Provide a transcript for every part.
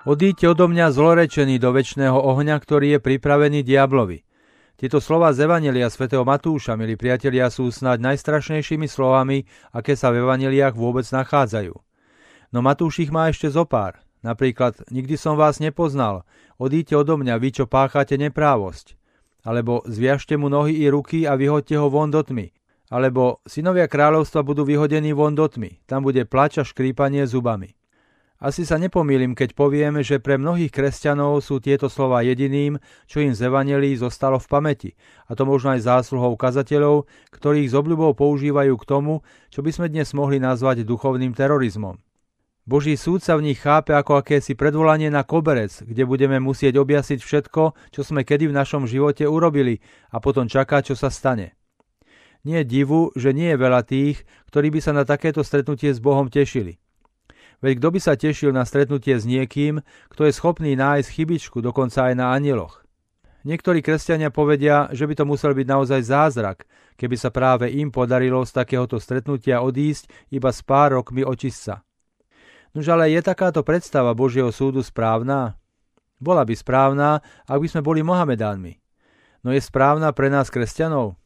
Odíďte odo mňa zlorečený do väčšného ohňa, ktorý je pripravený diablovi. Tieto slova z Evanelia svätého Matúša, milí priatelia, sú snáď najstrašnejšími slovami, aké sa v Evaneliách vôbec nachádzajú. No Matúš ich má ešte zopár. Napríklad, nikdy som vás nepoznal, odíďte odo mňa, vy, čo páchate neprávosť. Alebo zviažte mu nohy i ruky a vyhoďte ho von do tmy. Alebo synovia kráľovstva budú vyhodení von do tmy, tam bude plač a škrípanie zubami. Asi sa nepomýlim, keď poviem, že pre mnohých kresťanov sú tieto slova jediným, čo im z Evanelí zostalo v pamäti, a to možno aj zásluhou kazateľov, ktorých z obľubou používajú k tomu, čo by sme dnes mohli nazvať duchovným terorizmom. Boží súd sa v nich chápe ako akési predvolanie na koberec, kde budeme musieť objasiť všetko, čo sme kedy v našom živote urobili a potom čaká, čo sa stane. Nie je divu, že nie je veľa tých, ktorí by sa na takéto stretnutie s Bohom tešili. Veď kto by sa tešil na stretnutie s niekým, kto je schopný nájsť chybičku dokonca aj na anieloch? Niektorí kresťania povedia, že by to musel byť naozaj zázrak, keby sa práve im podarilo z takéhoto stretnutia odísť iba s pár rokmi očistca. Nož ale je takáto predstava Božieho súdu správna? Bola by správna, ak by sme boli Mohamedánmi. No je správna pre nás kresťanov?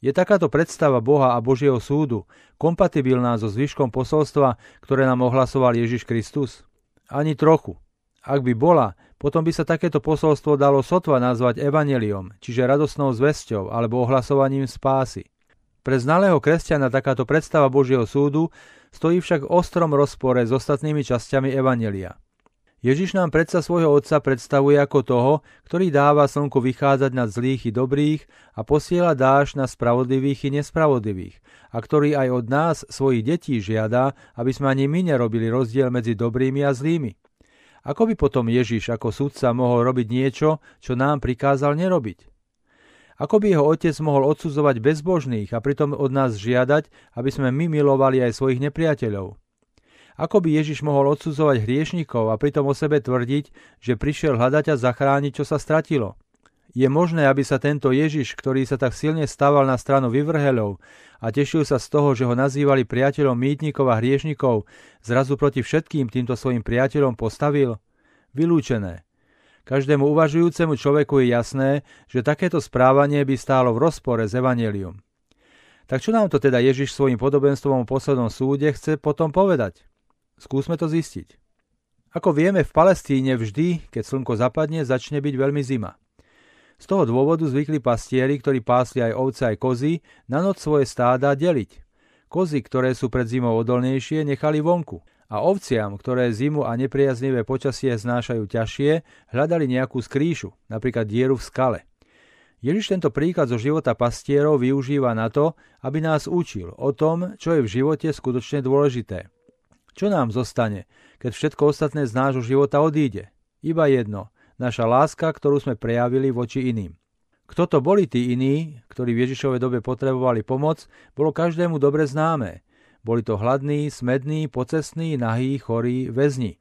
Je takáto predstava Boha a Božieho súdu kompatibilná so zvyškom posolstva, ktoré nám ohlasoval Ježiš Kristus? Ani trochu. Ak by bola, potom by sa takéto posolstvo dalo sotva nazvať evaneliom, čiže radosnou zväzťou alebo ohlasovaním spásy. Pre znalého kresťana takáto predstava Božieho súdu stojí však v ostrom rozpore s ostatnými časťami evanelia. Ježiš nám predsa svojho Otca predstavuje ako toho, ktorý dáva slnku vychádzať nad zlých i dobrých a posiela dáš na spravodlivých i nespravodlivých, a ktorý aj od nás, svojich detí, žiada, aby sme ani my nerobili rozdiel medzi dobrými a zlými. Ako by potom Ježiš ako sudca mohol robiť niečo, čo nám prikázal nerobiť? Ako by jeho otec mohol odsudzovať bezbožných a pritom od nás žiadať, aby sme my milovali aj svojich nepriateľov? Ako by Ježiš mohol odsudzovať hriešnikov a pritom o sebe tvrdiť, že prišiel hľadať a zachrániť, čo sa stratilo? Je možné, aby sa tento Ježiš, ktorý sa tak silne stával na stranu vyvrhelov a tešil sa z toho, že ho nazývali priateľom mýtnikov a hriešnikov, zrazu proti všetkým týmto svojim priateľom postavil? Vylúčené. Každému uvažujúcemu človeku je jasné, že takéto správanie by stálo v rozpore s evanelium. Tak čo nám to teda Ježiš svojim podobenstvom o poslednom súde chce potom povedať? Skúsme to zistiť. Ako vieme, v Palestíne vždy, keď slnko zapadne, začne byť veľmi zima. Z toho dôvodu zvykli pastieri, ktorí pásli aj ovce aj kozy, na noc svoje stáda deliť. Kozy, ktoré sú pred zimou odolnejšie, nechali vonku a ovciam, ktoré zimu a nepriaznivé počasie znášajú ťažšie, hľadali nejakú skrýšu, napríklad dieru v skale. Ježiš tento príklad zo života pastierov využíva na to, aby nás učil o tom, čo je v živote skutočne dôležité. Čo nám zostane, keď všetko ostatné z nášho života odíde? Iba jedno, naša láska, ktorú sme prejavili voči iným. Kto to boli tí iní, ktorí v Ježišovej dobe potrebovali pomoc, bolo každému dobre známe. Boli to hladní, smední, pocestní, nahí, chorí, väzni.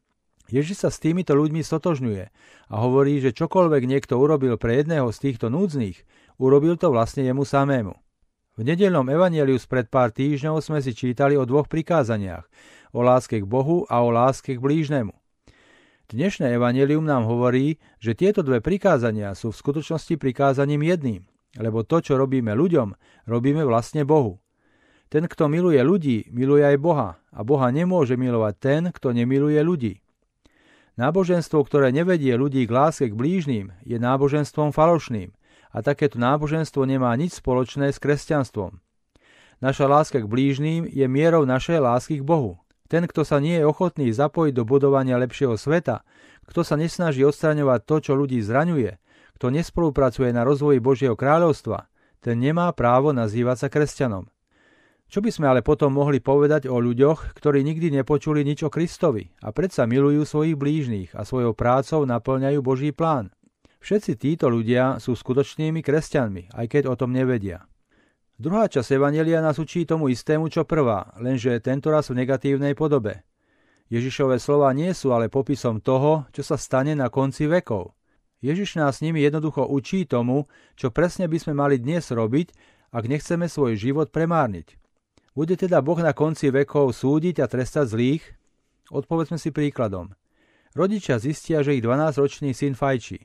Ježiš sa s týmito ľuďmi stotožňuje a hovorí, že čokoľvek niekto urobil pre jedného z týchto núdznych, urobil to vlastne jemu samému. V nedelnom evanieliu spred pár týždňov sme si čítali o dvoch prikázaniach o láske k Bohu a o láske k blížnemu. Dnešné evanelium nám hovorí, že tieto dve prikázania sú v skutočnosti prikázaním jedným, lebo to, čo robíme ľuďom, robíme vlastne Bohu. Ten, kto miluje ľudí, miluje aj Boha a Boha nemôže milovať ten, kto nemiluje ľudí. Náboženstvo, ktoré nevedie ľudí k láske k blížnym, je náboženstvom falošným a takéto náboženstvo nemá nič spoločné s kresťanstvom. Naša láska k blížným je mierou našej lásky k Bohu. Ten, kto sa nie je ochotný zapojiť do budovania lepšieho sveta, kto sa nesnaží odstraňovať to, čo ľudí zraňuje, kto nespolupracuje na rozvoji Božieho kráľovstva, ten nemá právo nazývať sa kresťanom. Čo by sme ale potom mohli povedať o ľuďoch, ktorí nikdy nepočuli nič o Kristovi a predsa milujú svojich blížnych a svojou prácou naplňajú Boží plán? Všetci títo ľudia sú skutočnými kresťanmi, aj keď o tom nevedia. Druhá časť Evanelia nás učí tomu istému, čo prvá, lenže tento raz v negatívnej podobe. Ježišové slova nie sú ale popisom toho, čo sa stane na konci vekov. Ježiš nás nimi jednoducho učí tomu, čo presne by sme mali dnes robiť, ak nechceme svoj život premárniť. Bude teda Boh na konci vekov súdiť a trestať zlých? Odpovedzme si príkladom. Rodičia zistia, že ich 12-ročný syn fajčí.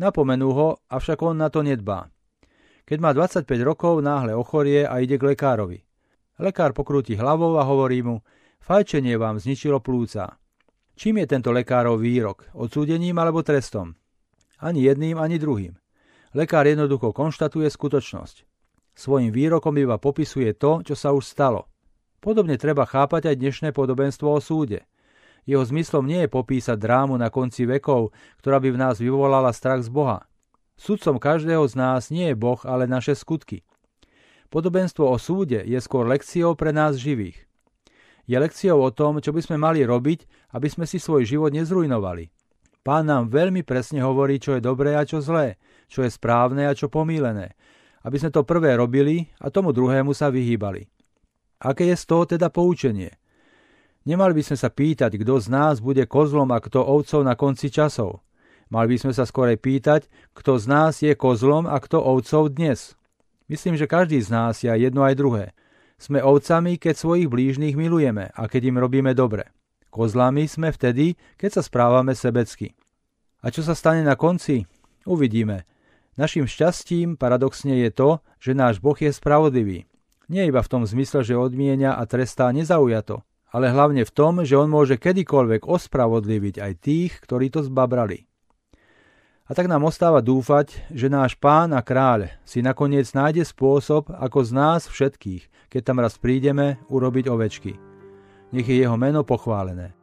Napomenú ho, avšak on na to nedbá. Keď má 25 rokov, náhle ochorie a ide k lekárovi. Lekár pokrúti hlavou a hovorí mu, fajčenie vám zničilo plúca. Čím je tento lekárov výrok? Odsúdením alebo trestom? Ani jedným, ani druhým. Lekár jednoducho konštatuje skutočnosť. Svojim výrokom iba popisuje to, čo sa už stalo. Podobne treba chápať aj dnešné podobenstvo o súde. Jeho zmyslom nie je popísať drámu na konci vekov, ktorá by v nás vyvolala strach z Boha. Sudcom každého z nás nie je Boh, ale naše skutky. Podobenstvo o súde je skôr lekciou pre nás živých. Je lekciou o tom, čo by sme mali robiť, aby sme si svoj život nezrujnovali. Pán nám veľmi presne hovorí, čo je dobré a čo zlé, čo je správne a čo pomílené, aby sme to prvé robili a tomu druhému sa vyhýbali. Aké je z toho teda poučenie? Nemali by sme sa pýtať, kto z nás bude kozlom a kto ovcov na konci časov. Mali by sme sa skorej pýtať, kto z nás je kozlom a kto ovcov dnes. Myslím, že každý z nás je aj jedno aj druhé. Sme ovcami, keď svojich blížnych milujeme a keď im robíme dobre. Kozlami sme vtedy, keď sa správame sebecky. A čo sa stane na konci? Uvidíme. Naším šťastím paradoxne je to, že náš Boh je spravodlivý. Nie iba v tom zmysle, že odmienia a trestá nezaujato, ale hlavne v tom, že on môže kedykoľvek ospravodliviť aj tých, ktorí to zbabrali. A tak nám ostáva dúfať, že náš pán a kráľ si nakoniec nájde spôsob, ako z nás všetkých, keď tam raz prídeme, urobiť ovečky. Nech je jeho meno pochválené.